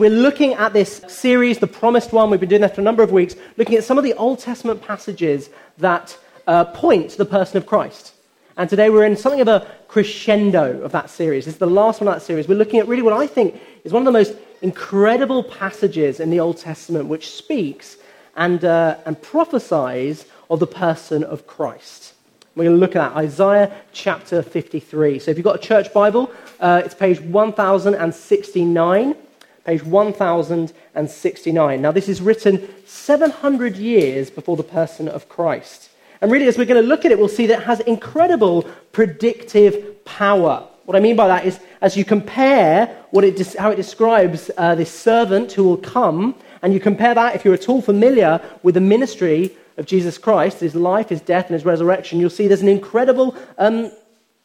We're looking at this series, The Promised One. We've been doing that for a number of weeks, looking at some of the Old Testament passages that uh, point to the person of Christ. And today we're in something of a crescendo of that series. This is the last one of that series. We're looking at really what I think is one of the most incredible passages in the Old Testament which speaks and, uh, and prophesies of the person of Christ. We're going to look at that, Isaiah chapter 53. So if you've got a church Bible, uh, it's page 1069 page 1069. Now, this is written 700 years before the person of Christ. And really, as we're going to look at it, we'll see that it has incredible predictive power. What I mean by that is, as you compare what it, how it describes uh, this servant who will come, and you compare that, if you're at all familiar with the ministry of Jesus Christ, his life, his death, and his resurrection, you'll see there's an incredible um,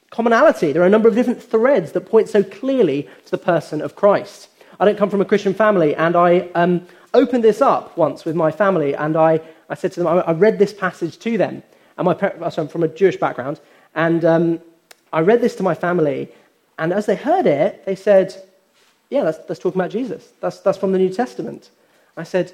commonality. There are a number of different threads that point so clearly to the person of Christ. I don't come from a Christian family, and I um, opened this up once with my family, and I, I said to them, I, I read this passage to them, and my so I'm from a Jewish background, and um, I read this to my family, and as they heard it, they said, "Yeah, that's, that's talking about Jesus. That's, that's from the New Testament." I said,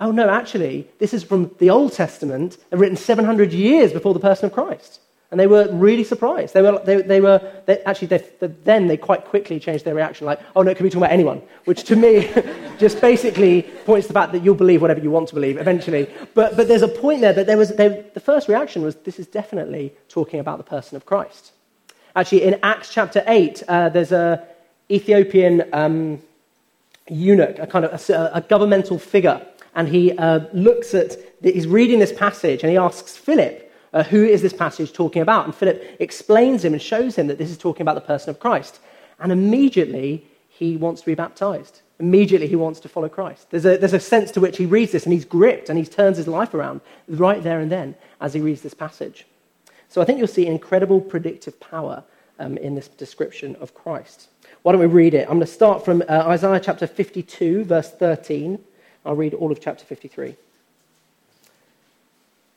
"Oh no, actually, this is from the Old Testament, and written 700 years before the person of Christ." And they were really surprised. They were, they, they were they, actually, they, then they quite quickly changed their reaction, like, oh no, could be talking about anyone, which to me just basically points to the fact that you'll believe whatever you want to believe eventually. But, but there's a point there that there was, the first reaction was, this is definitely talking about the person of Christ. Actually, in Acts chapter 8, uh, there's a Ethiopian um, eunuch, a kind of a, a governmental figure, and he uh, looks at, he's reading this passage, and he asks Philip, uh, who is this passage talking about? And Philip explains him and shows him that this is talking about the person of Christ. And immediately he wants to be baptized. Immediately he wants to follow Christ. There's a, there's a sense to which he reads this and he's gripped and he turns his life around right there and then as he reads this passage. So I think you'll see incredible predictive power um, in this description of Christ. Why don't we read it? I'm going to start from uh, Isaiah chapter 52, verse 13. I'll read all of chapter 53.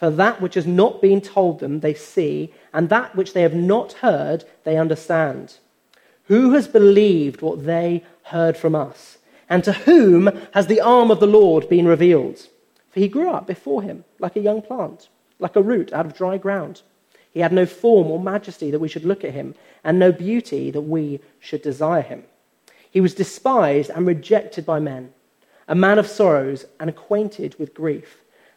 For that which has not been told them they see, and that which they have not heard they understand. Who has believed what they heard from us? And to whom has the arm of the Lord been revealed? For he grew up before him like a young plant, like a root out of dry ground. He had no form or majesty that we should look at him, and no beauty that we should desire him. He was despised and rejected by men, a man of sorrows and acquainted with grief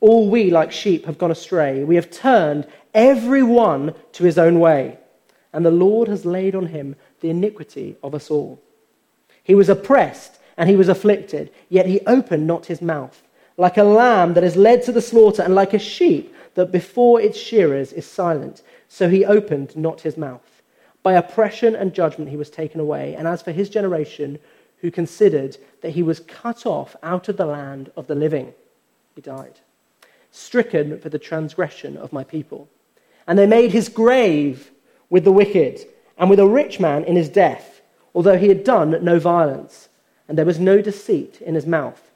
All we, like sheep, have gone astray. We have turned every one to his own way, and the Lord has laid on him the iniquity of us all. He was oppressed and he was afflicted, yet he opened not his mouth. Like a lamb that is led to the slaughter, and like a sheep that before its shearers is silent, so he opened not his mouth. By oppression and judgment he was taken away. And as for his generation, who considered that he was cut off out of the land of the living, he died stricken for the transgression of my people. And they made his grave with the wicked and with a rich man in his death, although he had done no violence, and there was no deceit in his mouth.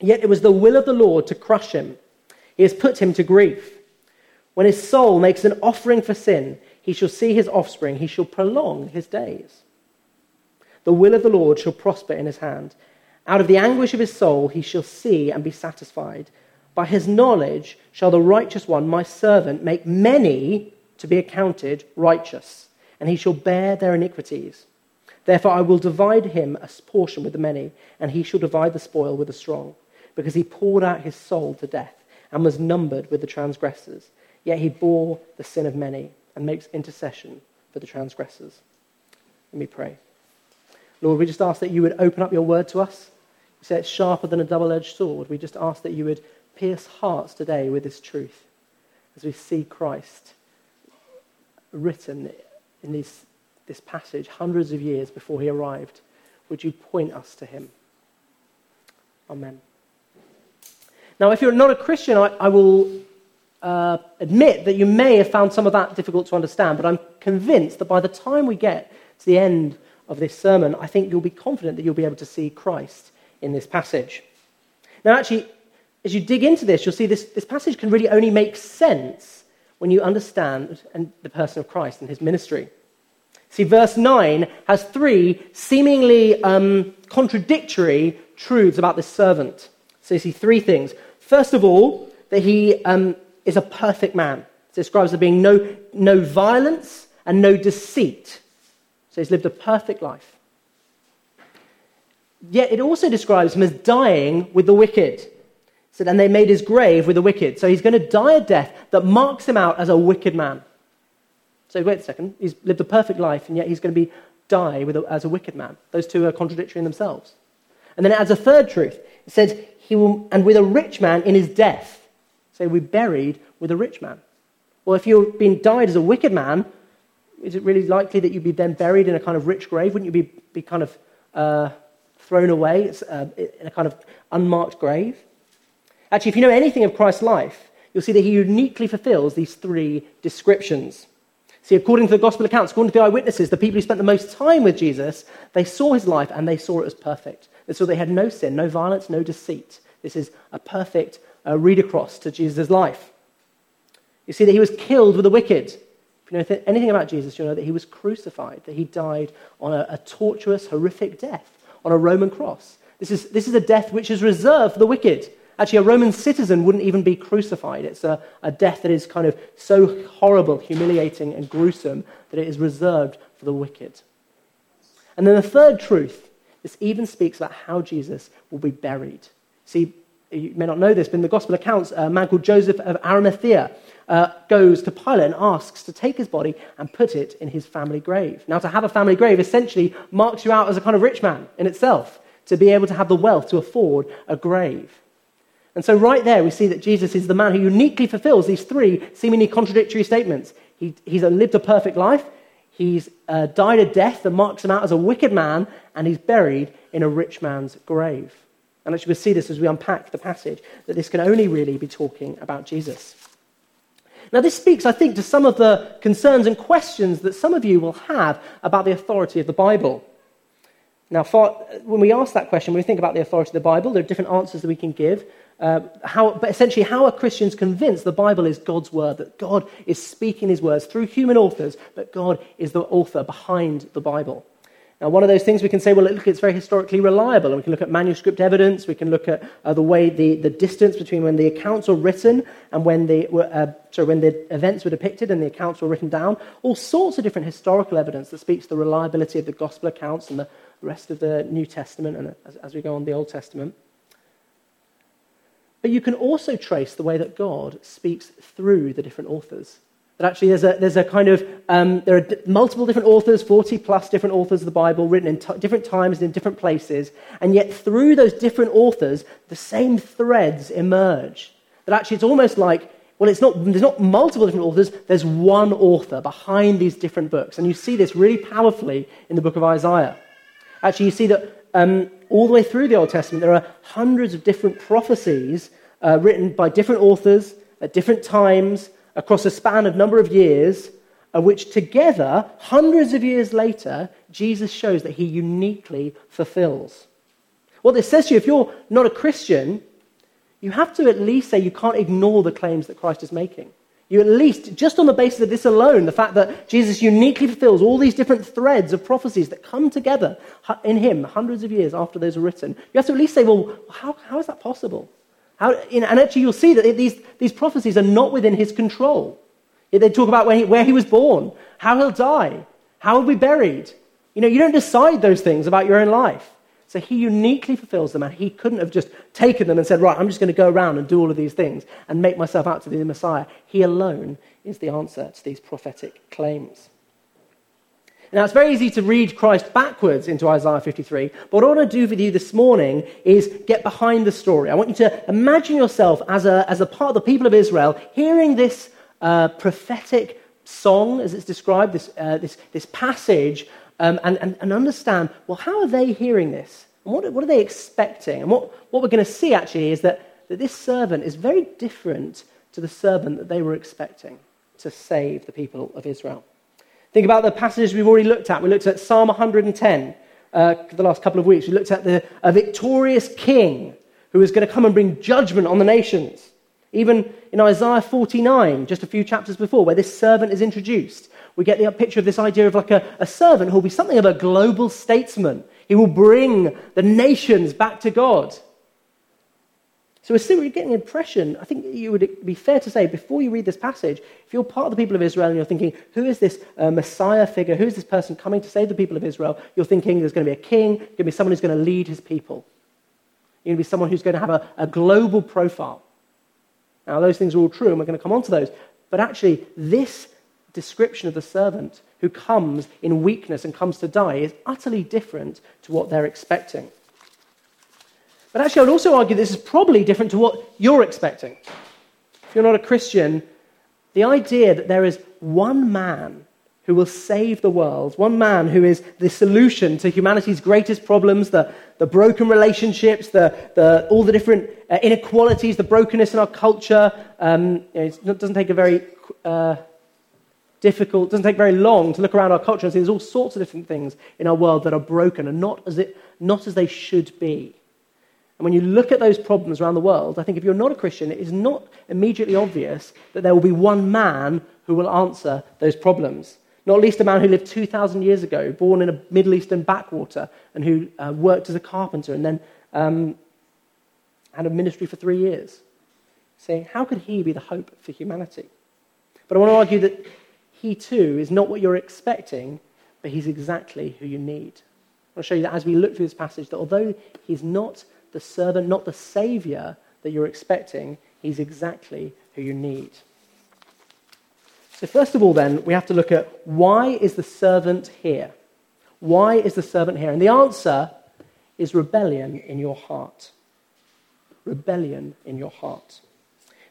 Yet it was the will of the Lord to crush him. He has put him to grief. When his soul makes an offering for sin, he shall see his offspring, he shall prolong his days. The will of the Lord shall prosper in his hand. Out of the anguish of his soul he shall see and be satisfied. By his knowledge shall the righteous one, my servant, make many to be accounted righteous, and he shall bear their iniquities. Therefore I will divide him a portion with the many, and he shall divide the spoil with the strong, because he poured out his soul to death and was numbered with the transgressors. yet he bore the sin of many and makes intercession for the transgressors. Let me pray. Lord, we just ask that you would open up your word to us. You say it's sharper than a double edged sword. We just ask that you would pierce hearts today with this truth as we see Christ written in this, this passage hundreds of years before he arrived. Would you point us to him? Amen. Now, if you're not a Christian, I, I will uh, admit that you may have found some of that difficult to understand, but I'm convinced that by the time we get to the end of this sermon, I think you'll be confident that you'll be able to see Christ in this passage. Now, actually, as you dig into this, you'll see this, this passage can really only make sense when you understand and the person of Christ and his ministry. See, verse 9 has three seemingly um, contradictory truths about this servant. So you see three things. First of all, that he um, is a perfect man. It describes there being no, no violence and no deceit. So he's lived a perfect life. Yet it also describes him as dying with the wicked. So then they made his grave with the wicked. So he's going to die a death that marks him out as a wicked man. So wait a second. He's lived a perfect life, and yet he's going to be die a, as a wicked man. Those two are contradictory in themselves. And then it adds a third truth. It says, he will, and with a rich man in his death. So we buried with a rich man. Well, if you've been died as a wicked man, is it really likely that you'd be then buried in a kind of rich grave? Wouldn't you be, be kind of uh, thrown away uh, in a kind of unmarked grave? Actually, if you know anything of Christ's life, you'll see that he uniquely fulfills these three descriptions. See, according to the gospel accounts, according to the eyewitnesses, the people who spent the most time with Jesus, they saw his life and they saw it as perfect. They saw they had no sin, no violence, no deceit. This is a perfect uh, read across to Jesus' life. You see that he was killed with the wicked. If you know anything about Jesus, you'll know that he was crucified, that he died on a, a tortuous, horrific death on a Roman cross. This is, this is a death which is reserved for the wicked. Actually, a Roman citizen wouldn't even be crucified. It's a, a death that is kind of so horrible, humiliating, and gruesome that it is reserved for the wicked. And then the third truth, this even speaks about how Jesus will be buried. See, you may not know this, but in the gospel accounts, a man called Joseph of Arimathea uh, goes to Pilate and asks to take his body and put it in his family grave. Now, to have a family grave essentially marks you out as a kind of rich man in itself, to be able to have the wealth to afford a grave. And so, right there, we see that Jesus is the man who uniquely fulfills these three seemingly contradictory statements. He, he's lived a perfect life, he's uh, died a death that marks him out as a wicked man, and he's buried in a rich man's grave. And actually, we'll see this as we unpack the passage, that this can only really be talking about Jesus. Now, this speaks, I think, to some of the concerns and questions that some of you will have about the authority of the Bible. Now, for, when we ask that question, when we think about the authority of the Bible, there are different answers that we can give. Uh, how, but essentially, how are Christians convinced the Bible is God's word, that God is speaking his words through human authors, but God is the author behind the Bible? Now, one of those things we can say, well, look, it's very historically reliable. And we can look at manuscript evidence. We can look at uh, the way the, the distance between when the accounts were written and when the, uh, sorry, when the events were depicted and the accounts were written down. All sorts of different historical evidence that speaks to the reliability of the gospel accounts and the rest of the New Testament and as, as we go on the Old Testament. But you can also trace the way that God speaks through the different authors. That actually there's a, there's a kind of, um, there are d- multiple different authors, 40 plus different authors of the Bible, written in t- different times and in different places. And yet through those different authors, the same threads emerge. That actually it's almost like, well, it's not, there's not multiple different authors, there's one author behind these different books. And you see this really powerfully in the book of Isaiah. Actually, you see that um, all the way through the Old Testament, there are hundreds of different prophecies uh, written by different authors at different times across a span of number of years, uh, which together, hundreds of years later, Jesus shows that he uniquely fulfills. What this says to you, if you're not a Christian, you have to at least say you can't ignore the claims that Christ is making. You at least, just on the basis of this alone, the fact that Jesus uniquely fulfills all these different threads of prophecies that come together in him hundreds of years after those are written, you have to at least say, well, how, how is that possible? How, and actually, you'll see that these, these prophecies are not within his control. They talk about where he, where he was born, how he'll die, how he'll be buried. You know, you don't decide those things about your own life. So he uniquely fulfills them, and he couldn't have just taken them and said, Right, I'm just going to go around and do all of these things and make myself out to be the Messiah. He alone is the answer to these prophetic claims. Now, it's very easy to read Christ backwards into Isaiah 53, but what I want to do with you this morning is get behind the story. I want you to imagine yourself as a, as a part of the people of Israel hearing this uh, prophetic song, as it's described, this, uh, this, this passage, um, and, and, and understand well, how are they hearing this? And what, what are they expecting? And what, what we're going to see actually is that, that this servant is very different to the servant that they were expecting to save the people of Israel. Think about the passages we've already looked at. We looked at Psalm 110 uh, the last couple of weeks. We looked at the, a victorious king who is going to come and bring judgment on the nations. Even in Isaiah 49, just a few chapters before, where this servant is introduced, we get the picture of this idea of like a, a servant who will be something of a global statesman. He will bring the nations back to God. So we're getting an impression, I think it would be fair to say, before you read this passage, if you're part of the people of Israel and you're thinking, who is this uh, Messiah figure? Who is this person coming to save the people of Israel? You're thinking there's going to be a king, going to be someone who's going to lead his people. You're going to be someone who's going to have a, a global profile. Now, those things are all true, and we're going to come on to those. But actually, this description of the servant who comes in weakness and comes to die is utterly different to what they're expecting. But actually, I would also argue this is probably different to what you're expecting. If you're not a Christian, the idea that there is one man who will save the world, one man who is the solution to humanity's greatest problems, the, the broken relationships, the, the, all the different uh, inequalities, the brokenness in our culture. Um, you know, it doesn't take a very uh, difficult, doesn't take very long to look around our culture and see there's all sorts of different things in our world that are broken and not as, it, not as they should be. And when you look at those problems around the world, I think if you're not a Christian, it is not immediately obvious that there will be one man who will answer those problems. Not least a man who lived 2,000 years ago, born in a Middle Eastern backwater, and who uh, worked as a carpenter and then um, had a ministry for three years. Saying, how could he be the hope for humanity? But I want to argue that he too is not what you're expecting, but he's exactly who you need. I want to show you that as we look through this passage, that although he's not the servant, not the savior that you're expecting. He's exactly who you need. So, first of all, then, we have to look at why is the servant here? Why is the servant here? And the answer is rebellion in your heart. Rebellion in your heart.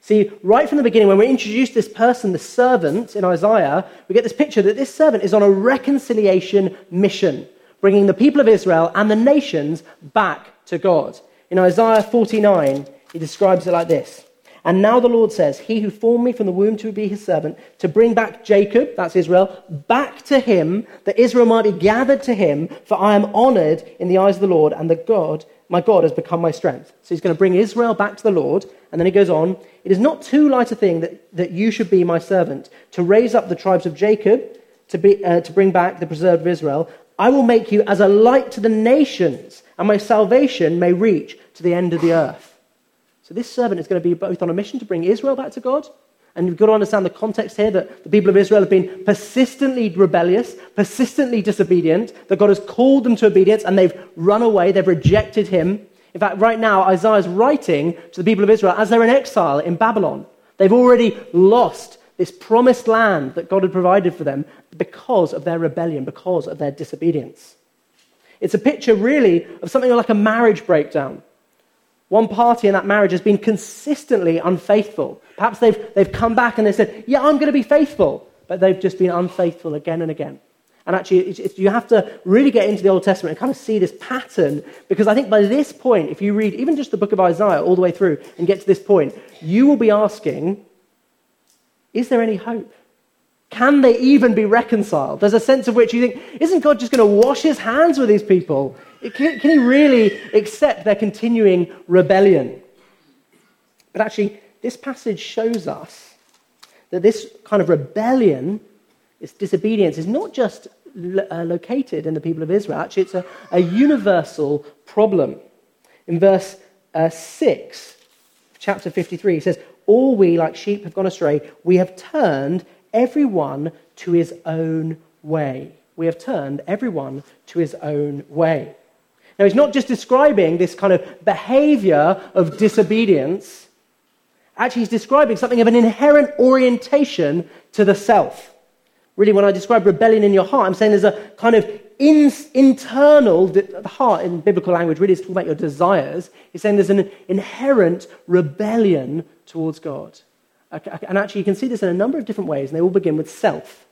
See, right from the beginning, when we introduce this person, the servant in Isaiah, we get this picture that this servant is on a reconciliation mission, bringing the people of Israel and the nations back to God. In Isaiah 49, he describes it like this. And now the Lord says, He who formed me from the womb to be his servant, to bring back Jacob, that's Israel, back to him, that Israel might be gathered to him, for I am honored in the eyes of the Lord, and the God, my God, has become my strength. So he's going to bring Israel back to the Lord, and then he goes on, It is not too light a thing that, that you should be my servant, to raise up the tribes of Jacob, to, be, uh, to bring back the preserved of Israel. I will make you as a light to the nations, and my salvation may reach to the end of the earth. So this servant is going to be both on a mission to bring Israel back to God, and you've got to understand the context here that the people of Israel have been persistently rebellious, persistently disobedient, that God has called them to obedience, and they've run away, they've rejected him. In fact, right now, Isaiah is writing to the people of Israel as they're in exile in Babylon. They've already lost this promised land that God had provided for them because of their rebellion, because of their disobedience. It's a picture, really, of something like a marriage breakdown. One party in that marriage has been consistently unfaithful. Perhaps they've, they've come back and they said, Yeah, I'm going to be faithful. But they've just been unfaithful again and again. And actually, it's, it's, you have to really get into the Old Testament and kind of see this pattern because I think by this point, if you read even just the book of Isaiah all the way through and get to this point, you will be asking, Is there any hope? Can they even be reconciled? There's a sense of which you think, Isn't God just going to wash his hands with these people? Can, can he really accept their continuing rebellion? But actually, this passage shows us that this kind of rebellion, this disobedience, is not just lo- uh, located in the people of Israel. Actually, it's a, a universal problem. In verse uh, 6, chapter 53, he says, All we, like sheep, have gone astray. We have turned everyone to his own way. We have turned everyone to his own way. Now, he's not just describing this kind of behavior of disobedience. Actually, he's describing something of an inherent orientation to the self. Really, when I describe rebellion in your heart, I'm saying there's a kind of in, internal, the heart in biblical language really is talking about your desires. He's saying there's an inherent rebellion towards God. And actually, you can see this in a number of different ways, and they all begin with self.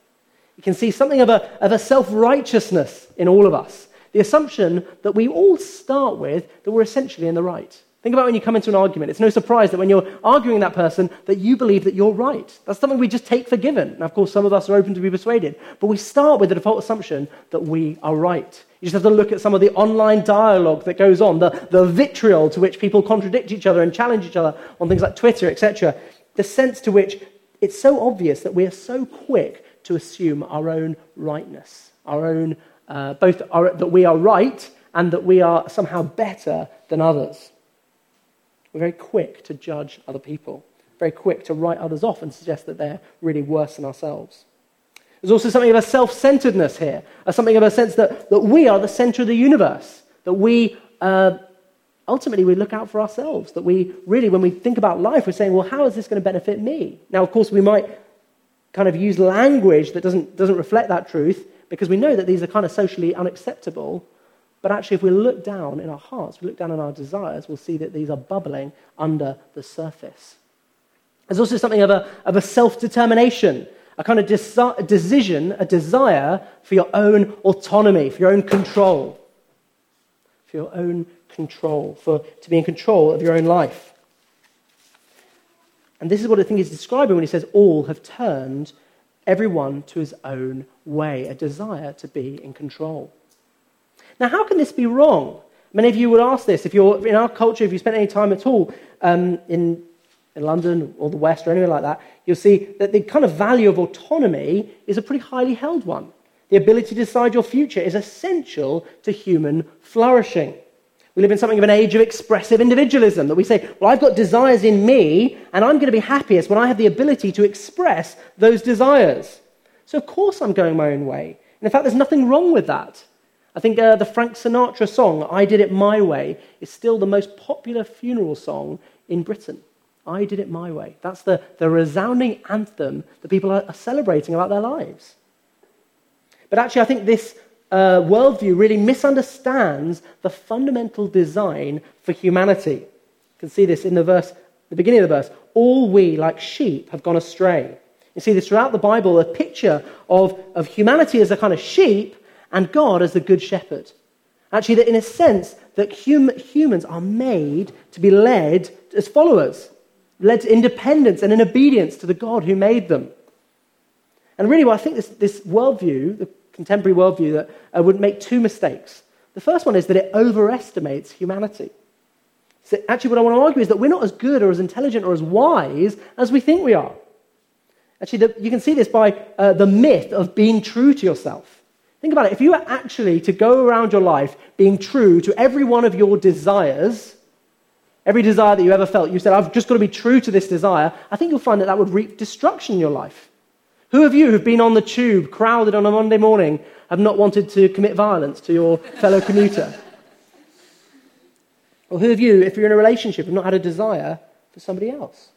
You can see something of a, of a self righteousness in all of us. The assumption that we all start with that we're essentially in the right. Think about when you come into an argument. It's no surprise that when you're arguing that person that you believe that you're right. That's something we just take for given. And of course, some of us are open to be persuaded. But we start with the default assumption that we are right. You just have to look at some of the online dialogue that goes on, the, the vitriol to which people contradict each other and challenge each other on things like Twitter, etc. The sense to which it's so obvious that we are so quick to assume our own rightness, our own, uh, both our, that we are right and that we are somehow better than others. We're very quick to judge other people, very quick to write others off and suggest that they're really worse than ourselves. There's also something of a self centeredness here, something of a sense that, that we are the center of the universe, that we uh, ultimately we look out for ourselves, that we really, when we think about life, we're saying, well, how is this going to benefit me? Now, of course, we might kind of use language that doesn't, doesn't reflect that truth because we know that these are kind of socially unacceptable. But actually, if we look down in our hearts, we look down in our desires, we'll see that these are bubbling under the surface. There's also something of a, of a self determination, a kind of desi- decision, a desire for your own autonomy, for your own control, for your own control, for, to be in control of your own life. And this is what I think he's describing when he says, All have turned everyone to his own way, a desire to be in control. Now, how can this be wrong? Many of you would ask this. If you're in our culture, if you spent any time at all um, in, in London or the West or anywhere like that, you'll see that the kind of value of autonomy is a pretty highly held one. The ability to decide your future is essential to human flourishing. We live in something of an age of expressive individualism that we say, well, I've got desires in me, and I'm going to be happiest when I have the ability to express those desires. So, of course, I'm going my own way. And in fact, there's nothing wrong with that. I think uh, the Frank Sinatra song, I Did It My Way, is still the most popular funeral song in Britain. I Did It My Way. That's the, the resounding anthem that people are, celebrating about their lives. But actually, I think this uh, worldview really misunderstands the fundamental design for humanity. You can see this in the verse, the beginning of the verse. All we, like sheep, have gone astray. You see this throughout the Bible, a picture of, of humanity as a kind of sheep and God as the good shepherd. Actually, that in a sense, that hum- humans are made to be led as followers, led to independence and in obedience to the God who made them. And really, well, I think this, this worldview, the contemporary worldview, that uh, would make two mistakes. The first one is that it overestimates humanity. So actually, what I want to argue is that we're not as good or as intelligent or as wise as we think we are. Actually, the, you can see this by uh, the myth of being true to yourself. Think about it. If you were actually to go around your life being true to every one of your desires, every desire that you ever felt, you said, I've just got to be true to this desire, I think you'll find that that would reap destruction in your life. Who of you who've been on the tube, crowded on a Monday morning, have not wanted to commit violence to your fellow commuter? or who of you, if you're in a relationship, have not had a desire for somebody else?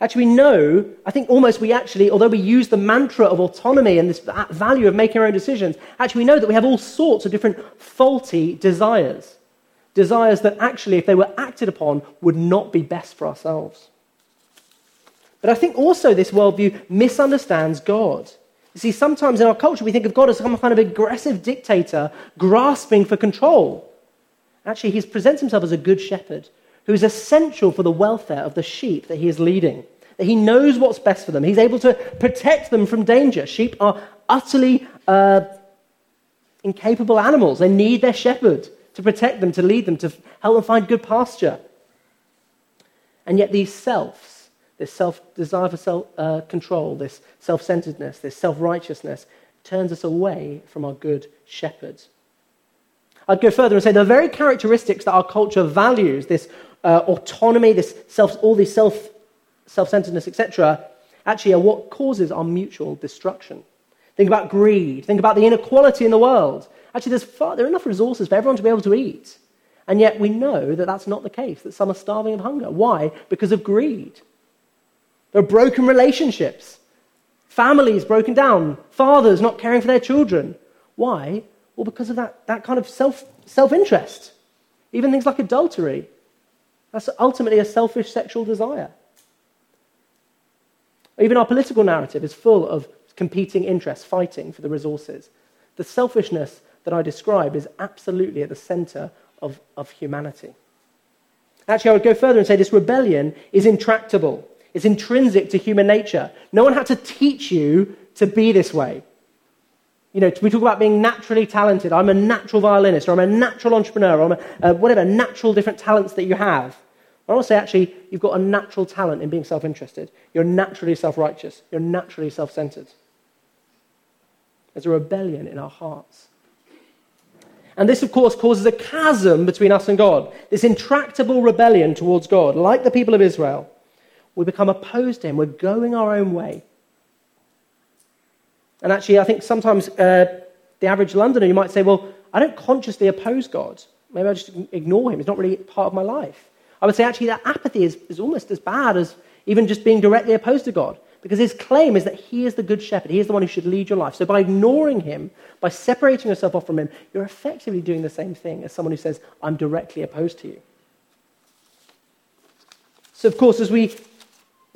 Actually, we know, I think almost we actually, although we use the mantra of autonomy and this value of making our own decisions, actually we know that we have all sorts of different faulty desires. Desires that actually, if they were acted upon, would not be best for ourselves. But I think also this worldview misunderstands God. You see, sometimes in our culture we think of God as some kind of aggressive dictator grasping for control. Actually, he presents himself as a good shepherd who is essential for the welfare of the sheep that he is leading. That he knows what's best for them. He's able to protect them from danger. Sheep are utterly uh, incapable animals. They need their shepherd to protect them, to lead them, to help them find good pasture. And yet, these selves, this self desire for self uh, control, this self centeredness, this self righteousness, turns us away from our good shepherd. I'd go further and say the very characteristics that our culture values, this uh, autonomy, this self, all this self, self-centeredness, etc., actually are what causes our mutual destruction. Think about greed. Think about the inequality in the world. Actually, there's far, there are enough resources for everyone to be able to eat. And yet we know that that's not the case, that some are starving of hunger. Why? Because of greed. There are broken relationships, families broken down, fathers not caring for their children. Why? Well, because of that, that kind of self, self-interest. Even things like adultery. That's ultimately a selfish sexual desire. Even our political narrative is full of competing interests fighting for the resources. The selfishness that I describe is absolutely at the center of, of humanity. Actually, I would go further and say this rebellion is intractable. It's intrinsic to human nature. No one had to teach you to be this way. You know, we talk about being naturally talented. I'm a natural violinist, or I'm a natural entrepreneur, or I'm a, uh, whatever natural different talents that you have. I want to say, actually, you've got a natural talent in being self interested. You're naturally self righteous. You're naturally self centered. There's a rebellion in our hearts. And this, of course, causes a chasm between us and God. This intractable rebellion towards God, like the people of Israel. We become opposed to Him. We're going our own way. And actually, I think sometimes uh, the average Londoner, you might say, well, I don't consciously oppose God. Maybe I just ignore Him. He's not really part of my life. I would say, actually, that apathy is, is almost as bad as even just being directly opposed to God. Because his claim is that he is the good shepherd. He is the one who should lead your life. So by ignoring him, by separating yourself off from him, you're effectively doing the same thing as someone who says, I'm directly opposed to you. So, of course, as we,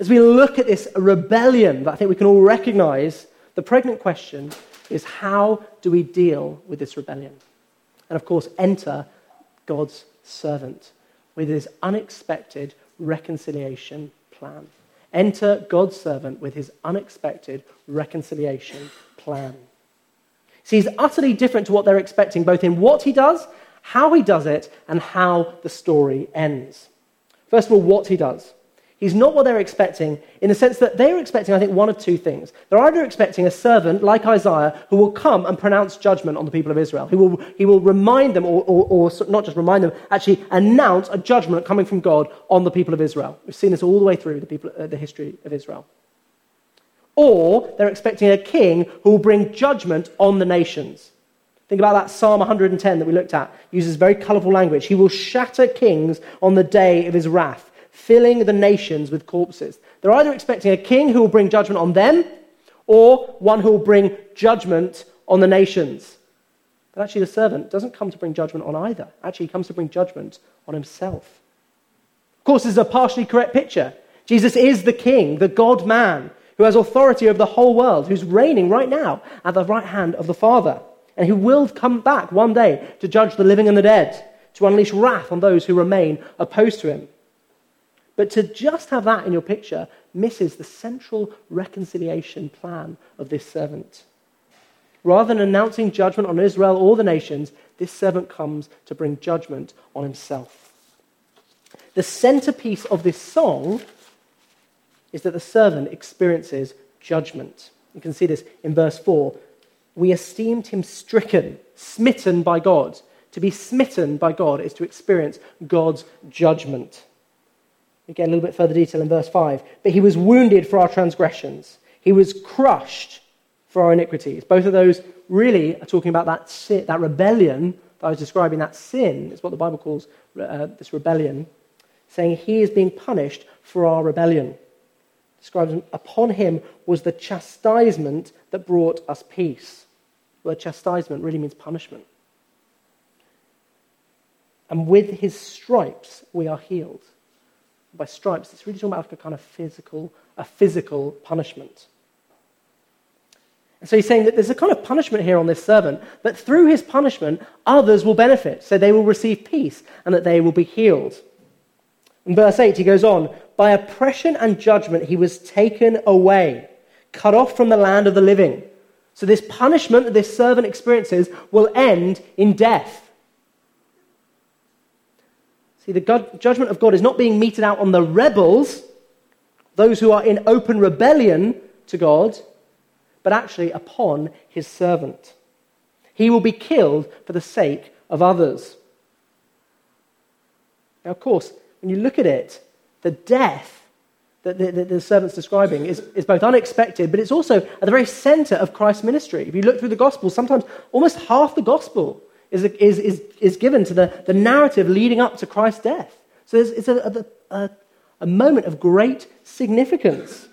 as we look at this rebellion that I think we can all recognize, the pregnant question is how do we deal with this rebellion? And of course, enter God's servant with his unexpected reconciliation plan. Enter God's servant with his unexpected reconciliation plan. See, he's utterly different to what they're expecting, both in what he does, how he does it, and how the story ends. First of all, what he does. He's not what they're expecting in the sense that they're expecting, I think, one of two things. They're either expecting a servant like Isaiah who will come and pronounce judgment on the people of Israel. He will, he will remind them, or, or, or not just remind them, actually announce a judgment coming from God on the people of Israel. We've seen this all the way through the, people, uh, the history of Israel. Or they're expecting a king who will bring judgment on the nations. Think about that Psalm 110 that we looked at. Uses very colorful language. He will shatter kings on the day of his wrath filling the nations with corpses. They're either expecting a king who will bring judgment on them or one who will bring judgment on the nations. But actually, the servant doesn't come to bring judgment on either. Actually, he comes to bring judgment on himself. Of course, this is a partially correct picture. Jesus is the king, the God man, who has authority over the whole world, who's reigning right now at the right hand of the Father, and who will come back one day to judge the living and the dead, to unleash wrath on those who remain opposed to him. But to just have that in your picture misses the central reconciliation plan of this servant. Rather than announcing judgment on Israel or the nations, this servant comes to bring judgment on himself. The centerpiece of this song is that the servant experiences judgment. You can see this in verse 4. We esteemed him stricken, smitten by God. To be smitten by God is to experience God's judgment. Again, a little bit further detail in verse 5. But he was wounded for our transgressions, he was crushed for our iniquities. Both of those really are talking about that, sin, that rebellion that I was describing. That sin is what the Bible calls uh, this rebellion, saying he is being punished for our rebellion. Describes upon him was the chastisement that brought us peace. The word chastisement really means punishment. And with his stripes we are healed by stripes, it's really talking about like a kind of physical, a physical punishment. And so he's saying that there's a kind of punishment here on this servant, but through his punishment, others will benefit. So they will receive peace and that they will be healed. In verse 8, he goes on By oppression and judgment he was taken away, cut off from the land of the living. So this punishment that this servant experiences will end in death. See, the God, judgment of God is not being meted out on the rebels, those who are in open rebellion to God, but actually upon his servant. He will be killed for the sake of others. Now, of course, when you look at it, the death that the, the, the, servant's describing is, is both unexpected, but it's also at the very center of Christ's ministry. If you look through the Gospel, sometimes almost half the Gospel is, is, is, is given to the, the narrative leading up to Christ's death. So it's a, a, a, moment of great significance.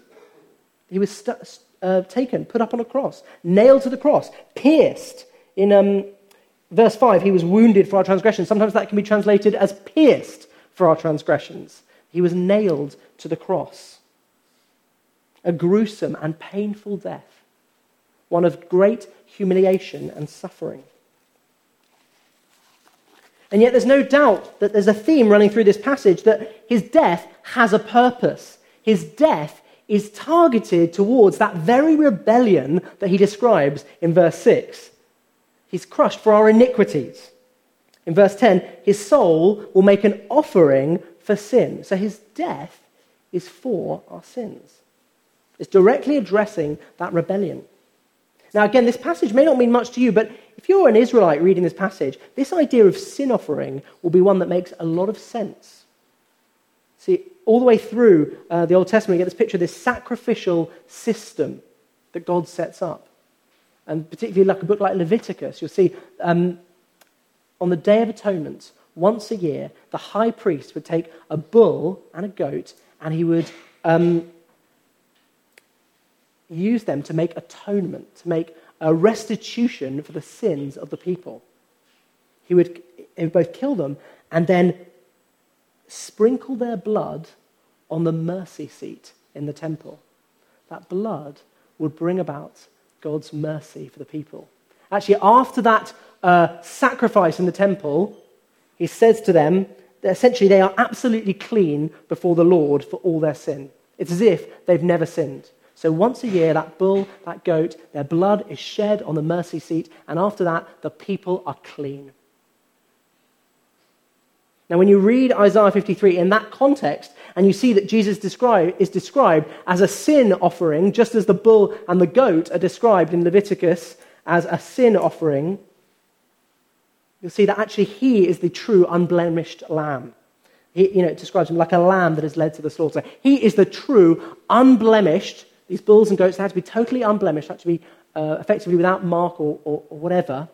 He was st- uh, taken, put up on a cross, nailed to the cross, pierced. In um, verse 5, he was wounded for our transgressions. Sometimes that can be translated as pierced for our transgressions. He was nailed to the cross. A gruesome and painful death, one of great humiliation and suffering. And yet, there's no doubt that there's a theme running through this passage that his death has a purpose. His death is targeted towards that very rebellion that he describes in verse 6. He's crushed for our iniquities. In verse 10, his soul will make an offering for sin. So his death is for our sins. It's directly addressing that rebellion. Now, again, this passage may not mean much to you, but if you're an Israelite reading this passage, this idea of sin offering will be one that makes a lot of sense. See, all the way through uh, the Old Testament, you get this picture of this sacrificial system that God sets up. And particularly like a book like Leviticus, you'll see um, on the Day of Atonement, once a year, the high priest would take a bull and a goat and he would um, use them to make atonement, to make a restitution for the sins of the people. He would, he would both kill them and then sprinkle their blood on the mercy seat in the temple. That blood would bring about God's mercy for the people. Actually, after that uh, sacrifice in the temple, he says to them that essentially they are absolutely clean before the Lord for all their sin. It's as if they've never sinned. So once a year, that bull, that goat, their blood is shed on the mercy seat, and after that, the people are clean. Now, when you read Isaiah 53 in that context, and you see that Jesus describe, is described as a sin offering, just as the bull and the goat are described in Leviticus as a sin offering, you'll see that actually he is the true unblemished lamb. He, you know, it describes him like a lamb that is led to the slaughter. He is the true unblemished these bulls and goats, had to be totally unblemished, had to be uh, effectively without mark or, or, or whatever.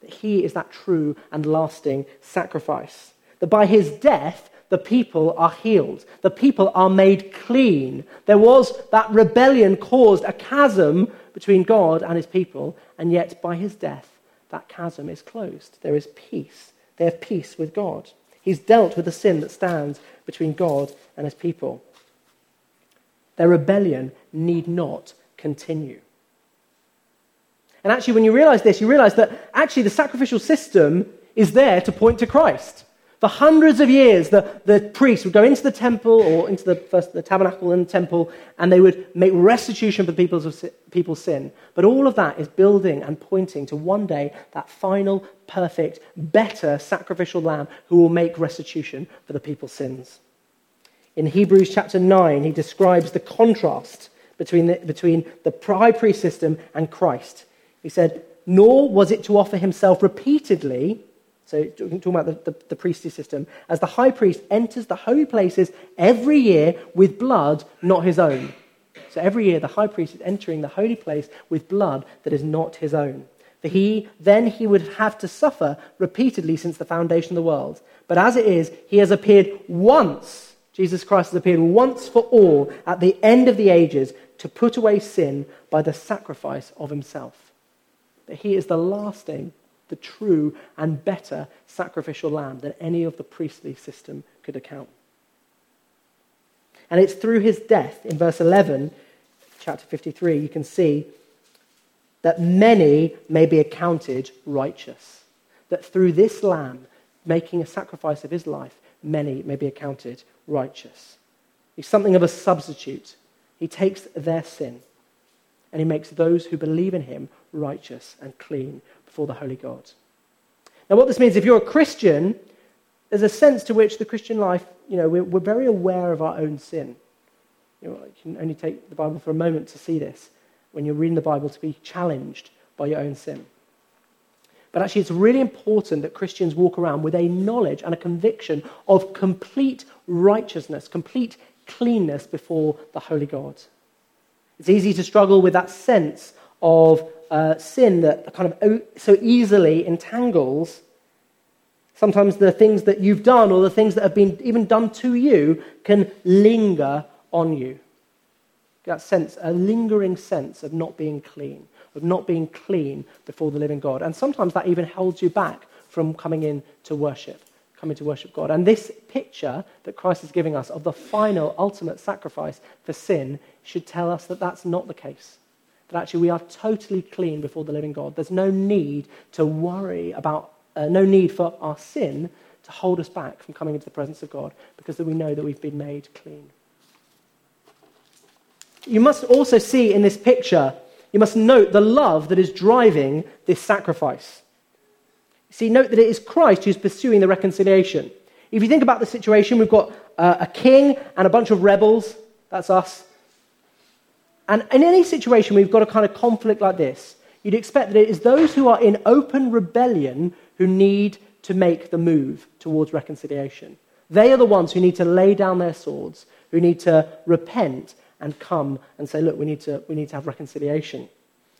That he is that true and lasting sacrifice. That by his death, the people are healed. The people are made clean. There was that rebellion caused a chasm between God and his people, and yet by his death, that chasm is closed. There is peace. They have peace with God. He's dealt with the sin that stands between God and his people. Their rebellion need not continue. And actually, when you realize this, you realize that actually the sacrificial system is there to point to Christ. For hundreds of years, the, the priests would go into the temple or into the, first, the tabernacle and the temple, and they would make restitution for people's, people's sin. But all of that is building and pointing to one day that final, perfect, better sacrificial lamb who will make restitution for the people's sins. In Hebrews chapter 9, he describes the contrast between the, between the high priest system and Christ. He said, Nor was it to offer himself repeatedly, so talking about the, the, the priestly system, as the high priest enters the holy places every year with blood not his own. So every year the high priest is entering the holy place with blood that is not his own. For he then he would have to suffer repeatedly since the foundation of the world. But as it is, he has appeared once Jesus Christ has appeared once for all at the end of the ages to put away sin by the sacrifice of himself. That he is the lasting, the true, and better sacrificial lamb than any of the priestly system could account. And it's through his death, in verse 11, chapter 53, you can see that many may be accounted righteous. That through this lamb, making a sacrifice of his life, many may be accounted righteous. He's something of a substitute. He takes their sin and he makes those who believe in him righteous and clean before the holy God. Now, what this means, if you're a Christian, there's a sense to which the Christian life, you know, we're, we're very aware of our own sin. You, know, you can only take the Bible for a moment to see this when you're reading the Bible to be challenged by your own sin. But actually, it's really important that Christians walk around with a knowledge and a conviction of complete righteousness, complete cleanness before the Holy God. It's easy to struggle with that sense of uh, sin that kind of so easily entangles sometimes the things that you've done or the things that have been even done to you can linger on you. That sense, a lingering sense of not being clean, of not being clean before the living God. And sometimes that even holds you back from coming in to worship, coming to worship God. And this picture that Christ is giving us of the final, ultimate sacrifice for sin should tell us that that's not the case. That actually we are totally clean before the living God. There's no need to worry about, uh, no need for our sin to hold us back from coming into the presence of God because we know that we've been made clean. You must also see in this picture, you must note the love that is driving this sacrifice. See, note that it is Christ who's pursuing the reconciliation. If you think about the situation, we've got uh, a king and a bunch of rebels. That's us. And in any situation we've got a kind of conflict like this, you'd expect that it is those who are in open rebellion who need to make the move towards reconciliation. They are the ones who need to lay down their swords, who need to repent and come and say, look, we need to, we need to have reconciliation.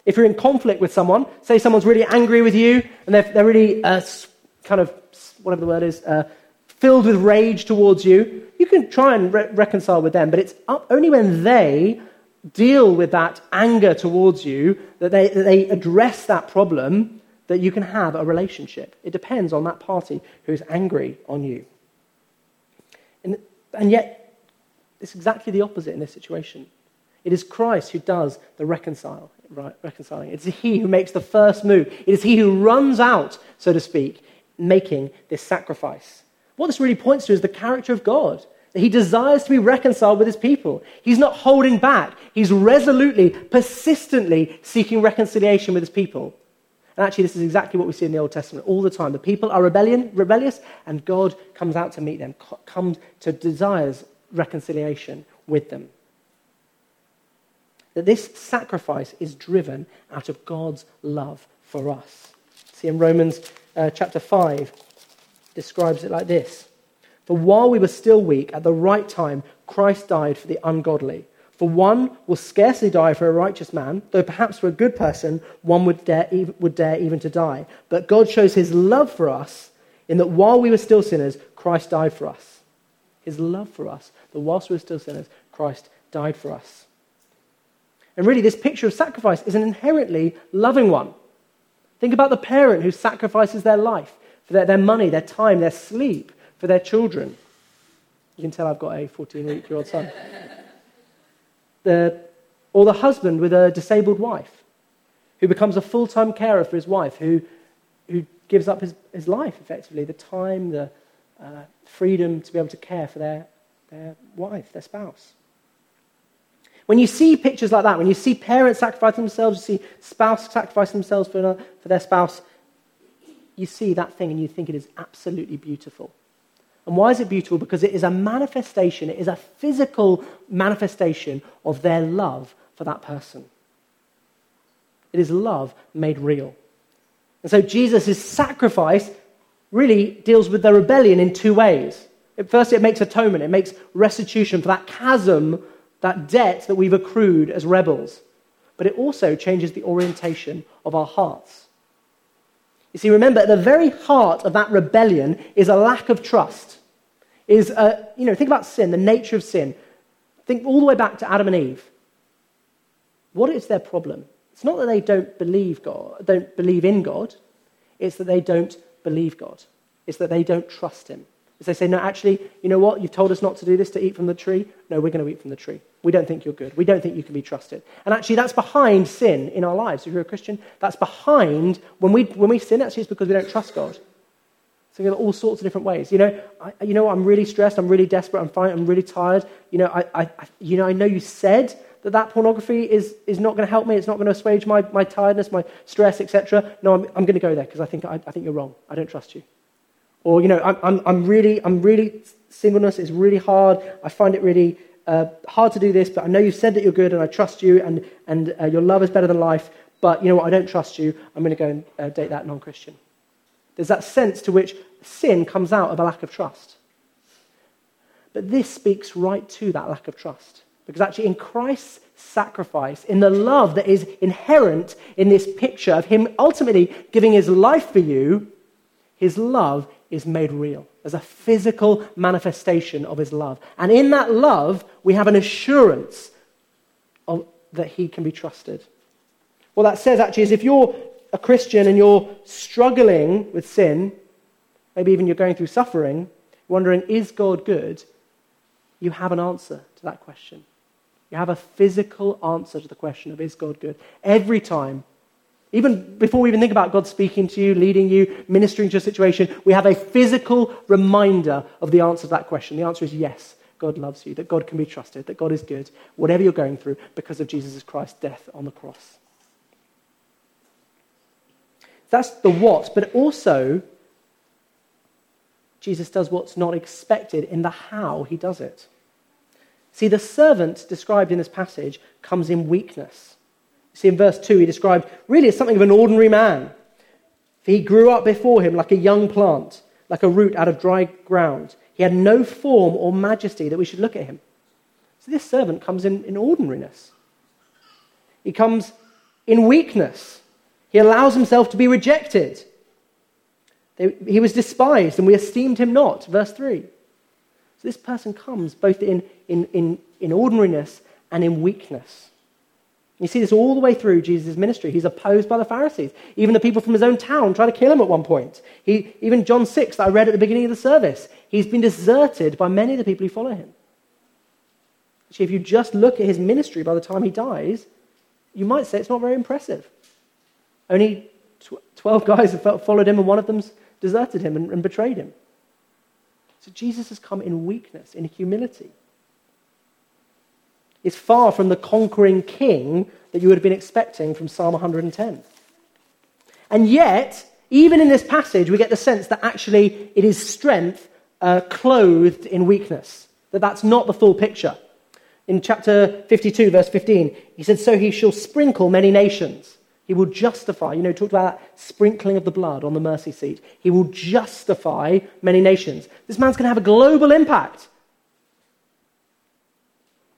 If you're in conflict with someone, say someone's really angry with you and they're, they're really uh, kind of, whatever the word is, uh, filled with rage towards you, you can try and re- reconcile with them, but it's up only when they deal with that anger towards you, that they, that they address that problem, that you can have a relationship. It depends on that party who's angry on you. And, and yet, it's exactly the opposite in this situation. It is Christ who does the reconcile, right, reconciling. It's He who makes the first move. It is He who runs out, so to speak, making this sacrifice. What this really points to is the character of God. That he desires to be reconciled with his people. He's not holding back. He's resolutely, persistently seeking reconciliation with his people. And actually, this is exactly what we see in the Old Testament all the time. The people are rebellion, rebellious, and God comes out to meet them, comes to desires reconciliation with them. That this sacrifice is driven out of God's love for us. See, in Romans uh, chapter 5, describes it like this For while we were still weak, at the right time, Christ died for the ungodly. For one will scarcely die for a righteous man, though perhaps for a good person one would dare, would dare even to die. But God shows his love for us in that while we were still sinners, Christ died for us. His love for us, that whilst we were still sinners, Christ died for us. And really, this picture of sacrifice is an inherently loving one. Think about the parent who sacrifices their life for their, their money, their time, their sleep, for their children. You can tell I've got a 14 week year old son. The, or the husband with a disabled wife who becomes a full time carer for his wife, who, who gives up his, his life effectively, the time, the uh, freedom to be able to care for their, their wife, their spouse. When you see pictures like that, when you see parents sacrifice themselves, you see spouses sacrifice themselves for, for their spouse, you see that thing and you think it is absolutely beautiful. And why is it beautiful? Because it is a manifestation, it is a physical manifestation of their love for that person. It is love made real. And so Jesus' sacrifice really deals with the rebellion in two ways. First, it makes atonement, it makes restitution for that chasm, that debt that we've accrued as rebels. But it also changes the orientation of our hearts. You see, remember, at the very heart of that rebellion is a lack of trust. Is, a, you know, think about sin, the nature of sin. Think all the way back to Adam and Eve. What is their problem? It's not that they don't believe God, don't believe in God. It's that they don't believe God. It's that they don't trust Him. As they say, no, actually, you know what? You've told us not to do this, to eat from the tree. No, we're going to eat from the tree. We don't think you're good. We don't think you can be trusted. And actually, that's behind sin in our lives. If you're a Christian, that's behind when we, when we sin, actually, it's because we don't trust God. So in all sorts of different ways. You know, I, you know, I'm really stressed. I'm really desperate. I'm fine. I'm really tired. You know, I, I, you know, I know you said that that pornography is, is not going to help me. It's not going to assuage my, my tiredness, my stress, etc. No, I'm, I'm going to go there because I think, I, I think you're wrong. I don't trust you. Or, you know, I'm, I'm, I'm really, I'm really, singleness is really hard. I find it really uh, hard to do this, but I know you've said that you're good and I trust you and, and uh, your love is better than life, but you know what? I don't trust you. I'm going to go and uh, date that non Christian. There's that sense to which sin comes out of a lack of trust. But this speaks right to that lack of trust. Because actually, in Christ's sacrifice, in the love that is inherent in this picture of Him ultimately giving His life for you, His love is made real as a physical manifestation of His love. And in that love, we have an assurance of, that He can be trusted. What that says actually is if you're a Christian and you're struggling with sin, maybe even you're going through suffering, wondering, is God good? You have an answer to that question. You have a physical answer to the question of, is God good? Every time. Even before we even think about God speaking to you, leading you, ministering to a situation, we have a physical reminder of the answer to that question. The answer is yes, God loves you, that God can be trusted, that God is good, whatever you're going through, because of Jesus Christ's death on the cross. That's the what, but also Jesus does what's not expected in the how he does it. See, the servant described in this passage comes in weakness. See, in verse 2, he described really as something of an ordinary man. For he grew up before him like a young plant, like a root out of dry ground. He had no form or majesty that we should look at him. So this servant comes in, in ordinariness. He comes in weakness. He allows himself to be rejected. he was despised, and we esteemed him not. Verse 3. So this person comes both in, in, in, in ordinariness and in weakness. You see this all the way through Jesus' ministry. He's opposed by the Pharisees. Even the people from his own town try to kill him at one point. He, even John 6, that I read at the beginning of the service, he's been deserted by many of the people who follow him. Actually, if you just look at his ministry by the time he dies, you might say it's not very impressive. Only 12 guys have followed him, and one of them's deserted him and, and betrayed him. So Jesus has come in weakness, in humility. It's far from the conquering king that you would have been expecting from Psalm 110. And yet, even in this passage, we get the sense that actually it is strength uh, clothed in weakness, that that's not the full picture. In chapter 52, verse 15, he said, So he shall sprinkle many nations. He will justify, you know, talked about that sprinkling of the blood on the mercy seat. He will justify many nations. This man's going to have a global impact.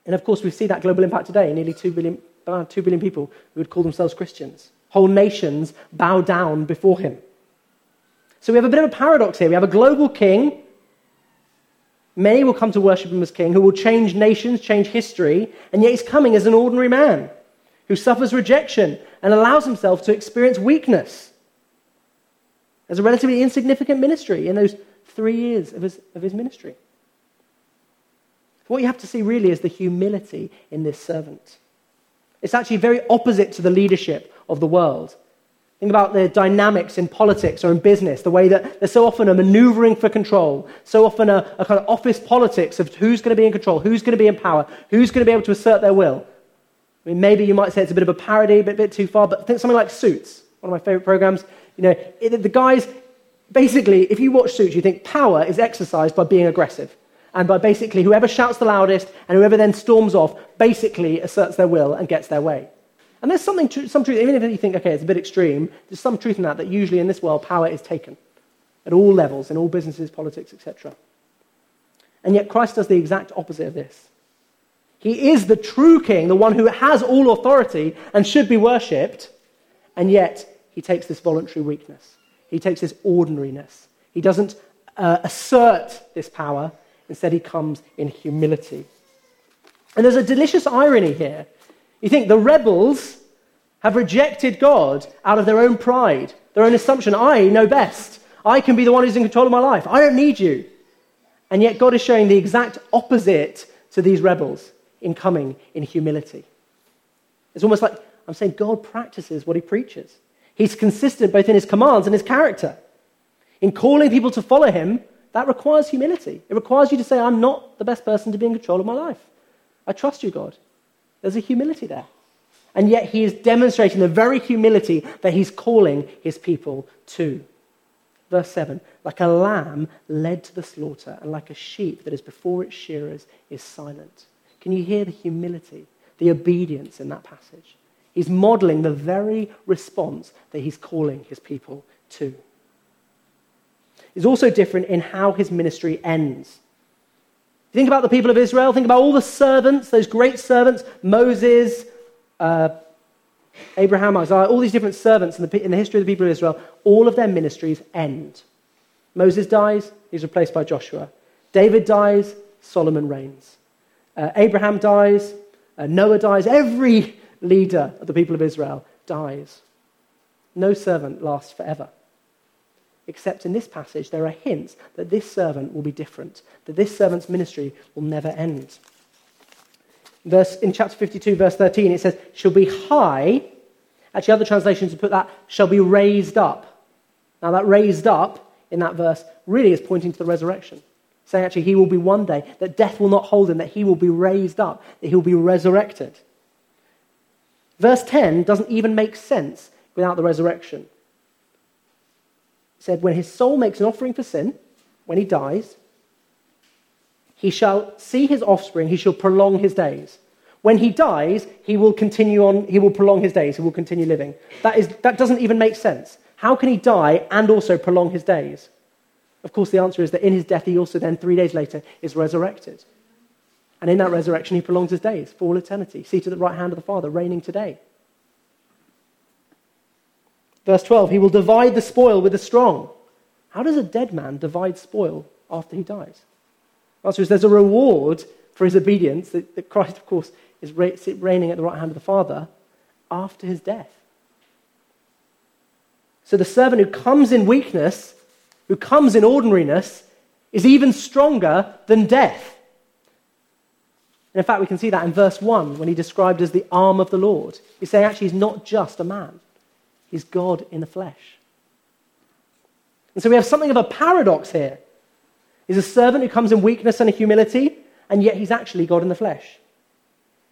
And of course, we see that global impact today. Nearly 2 billion, about 2 billion people who would call themselves Christians. Whole nations bow down before him. So we have a bit of a paradox here. We have a global king. Many will come to worship him as king, who will change nations, change history, and yet he's coming as an ordinary man who suffers rejection and allows himself to experience weakness as a relatively insignificant ministry in those three years of his, of his ministry. What you have to see really is the humility in this servant. It's actually very opposite to the leadership of the world. Think about the dynamics in politics or in business, the way that there's so often a maneuvering for control, so often a, a kind of office politics of who's going to be in control, who's going to be in power, who's going to be able to assert their will. I mean, maybe you might say it's a bit of a parody, a bit, bit too far, but think something like Suits, one of my favorite programs. You know, it, the guys, basically, if you watch Suits, you think power is exercised by being aggressive. And by basically whoever shouts the loudest and whoever then storms off basically asserts their will and gets their way. And there's something, some truth, even if you think, okay, it's a bit extreme, there's some truth in that, that usually in this world, power is taken at all levels, in all businesses, politics, etc. And yet Christ does the exact opposite of this. He is the true king, the one who has all authority and should be worshipped, and yet he takes this voluntary weakness. He takes this ordinariness. He doesn't uh, assert this power, instead, he comes in humility. And there's a delicious irony here. You think the rebels have rejected God out of their own pride, their own assumption I know best. I can be the one who's in control of my life. I don't need you. And yet, God is showing the exact opposite to these rebels in coming in humility. It's almost like I'm saying God practices what he preaches. He's consistent both in his commands and his character. In calling people to follow him, that requires humility. It requires you to say, I'm not the best person to be in control of my life. I trust you, God. There's a humility there. And yet he is demonstrating the very humility that he's calling his people to. Verse 7 like a lamb led to the slaughter, and like a sheep that is before its shearers is silent. Can you hear the humility, the obedience in that passage? He's modeling the very response that he's calling his people to. He's also different in how his ministry ends. Think about the people of Israel. Think about all the servants, those great servants Moses, uh, Abraham, Isaiah, all these different servants in the, in the history of the people of Israel. All of their ministries end. Moses dies, he's replaced by Joshua. David dies, Solomon reigns. Uh, Abraham dies, uh, Noah dies. Every leader of the people of Israel dies. No servant lasts forever. Except in this passage, there are hints that this servant will be different, that this servant's ministry will never end. Verse, in chapter 52, verse 13, it says, shall be high. Actually, other translations put that, shall be raised up. Now, that raised up in that verse really is pointing to the resurrection. Saying actually, he will be one day, that death will not hold him, that he will be raised up, that he will be resurrected. Verse 10 doesn't even make sense without the resurrection said, When his soul makes an offering for sin, when he dies, he shall see his offspring, he shall prolong his days. When he dies, he will continue on, he will prolong his days, he will continue living. That, is, that doesn't even make sense. How can he die and also prolong his days? Of course, the answer is that in his death, he also then, three days later, is resurrected. And in that resurrection, he prolongs his days for all eternity, seated at the right hand of the Father, reigning today. Verse 12, he will divide the spoil with the strong. How does a dead man divide spoil after he dies? The answer is there's a reward for his obedience that, that Christ, of course, is reigning at the right hand of the Father after his death. So the servant who comes in weakness, who comes in ordinariness, is even stronger than death. And in fact, we can see that in verse 1 when he described as the arm of the Lord. He's saying actually he's not just a man, He's God in the flesh. And so we have something of a paradox here. He's a servant who comes in weakness and humility, and yet he's actually God in the flesh.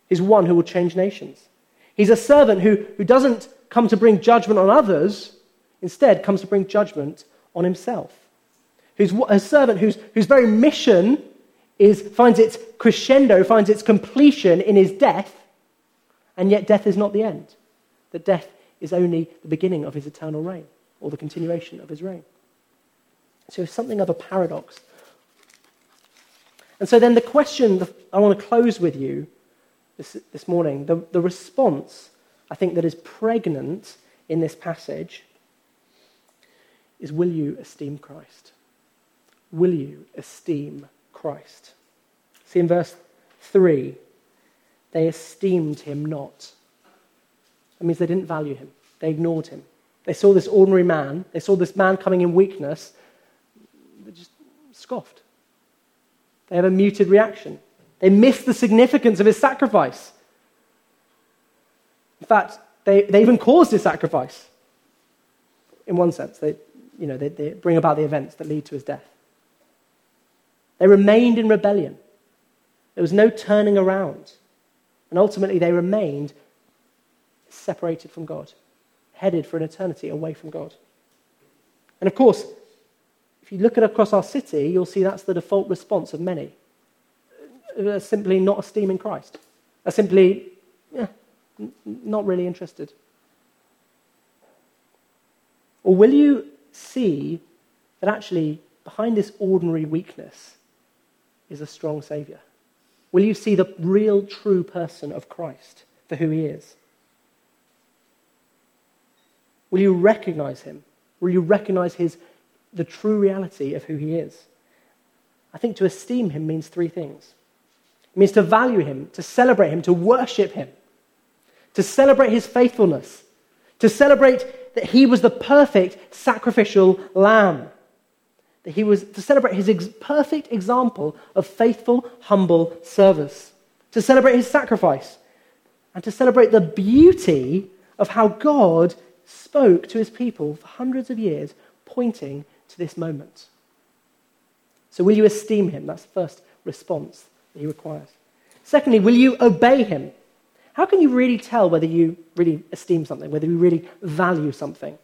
He's one who will change nations. He's a servant who, who doesn't come to bring judgment on others, instead, comes to bring judgment on himself. Who's a servant whose, whose very mission is, finds its crescendo, finds its completion in his death, and yet death is not the end. That death is only the beginning of his eternal reign or the continuation of his reign. So it's something of a paradox. And so then the question I want to close with you this, this morning, the, the response I think that is pregnant in this passage is will you esteem Christ? Will you esteem Christ? See in verse 3, they esteemed him not. That means they didn't value him, they ignored him. They saw this ordinary man, they saw this man coming in weakness, they just scoffed. They have a muted reaction. They missed the significance of his sacrifice. In fact, they, they even caused his sacrifice. In one sense, they, you know, they, they bring about the events that lead to his death. They remained in rebellion. There was no turning around. And ultimately, they remained separated from God, headed for an eternity away from God. And of course, if you look at across our city, you'll see that's the default response of many. Are simply not esteeming Christ, are simply yeah, not really interested. Or will you see that actually behind this ordinary weakness is a strong Saviour? Will you see the real, true person of Christ for who he is? Will you recognize him? Will you recognize his, the true reality of who he is? I think to esteem him means three things it means to value him, to celebrate him, to worship him, to celebrate his faithfulness, to celebrate that he was the perfect sacrificial lamb. That he was to celebrate his ex- perfect example of faithful, humble service, to celebrate his sacrifice, and to celebrate the beauty of how God spoke to his people for hundreds of years, pointing to this moment. So, will you esteem him? That's the first response that he requires. Secondly, will you obey him? How can you really tell whether you really esteem something, whether you really value something?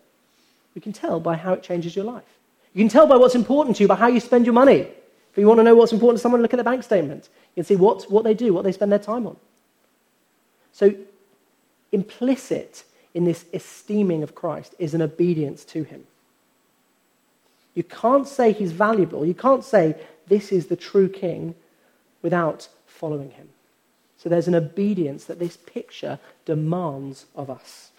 You can tell by how it changes your life. You can tell by what's important to you, by how you spend your money. If you want to know what's important to someone, look at their bank statement. You can see what, what they do, what they spend their time on. So, implicit in this esteeming of Christ is an obedience to him. You can't say he's valuable. You can't say this is the true king without following him. So there's an obedience that this picture demands of us.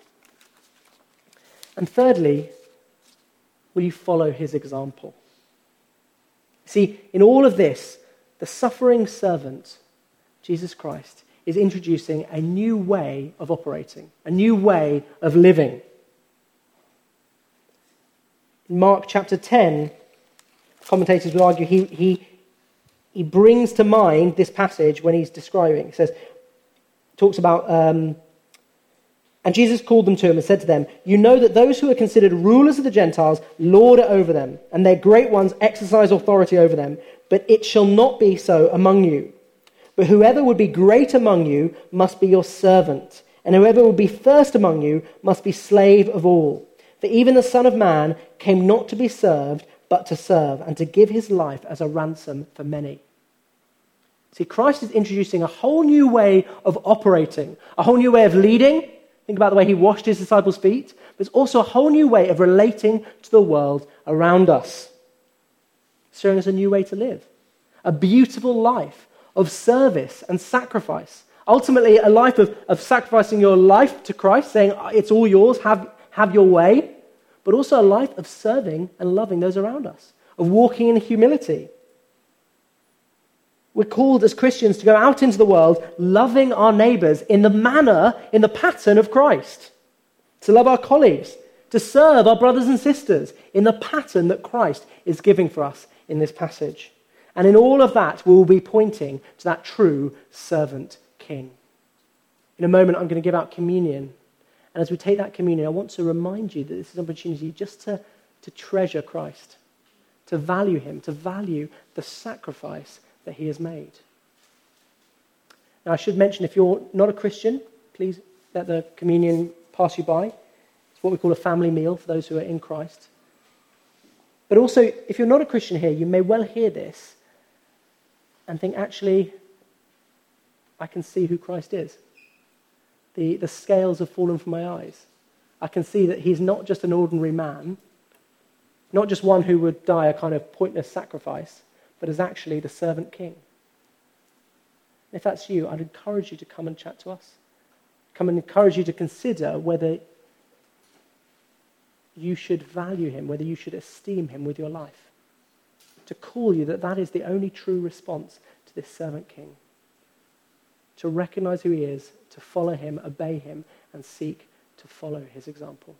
And thirdly, will you follow his example? See, in all of this, the suffering servant, Jesus Christ, is introducing a new way of operating, a new way of living. In Mark chapter 10, commentators would argue he, he, he brings to mind this passage when he's describing. He says, talks about, um, and Jesus called them to him and said to them, You know that those who are considered rulers of the Gentiles lord it over them, and their great ones exercise authority over them, but it shall not be so among you. But whoever would be great among you must be your servant, and whoever would be first among you must be slave of all. For even the Son of Man came not to be served, but to serve, and to give his life as a ransom for many. See, Christ is introducing a whole new way of operating, a whole new way of leading. Think about the way he washed his disciples' feet. But it's also a whole new way of relating to the world around us, showing us a new way to live, a beautiful life of service and sacrifice. Ultimately, a life of, of sacrificing your life to Christ, saying, It's all yours, have, have your way, but also a life of serving and loving those around us, of walking in humility. We're called as Christians to go out into the world loving our neighbors in the manner, in the pattern of Christ, to love our colleagues, to serve our brothers and sisters in the pattern that Christ is giving for us in this passage. And in all of that, we will be pointing to that true servant king. In a moment, I'm going to give out communion. And as we take that communion, I want to remind you that this is an opportunity just to, to treasure Christ, to value him, to value the sacrifice that he has made. Now, I should mention if you're not a Christian, please let the communion pass you by. It's what we call a family meal for those who are in Christ. But also, if you're not a Christian here, you may well hear this and think, actually, I can see who Christ is. The, the scales have fallen from my eyes. I can see that he's not just an ordinary man, not just one who would die a kind of pointless sacrifice, but is actually the servant king. If that's you, I'd encourage you to come and chat to us. Come and encourage you to consider whether you should value him, whether you should esteem him with your life to call you that that is the only true response to this servant king. To recognize who he is, to follow him, obey him, and seek to follow his example.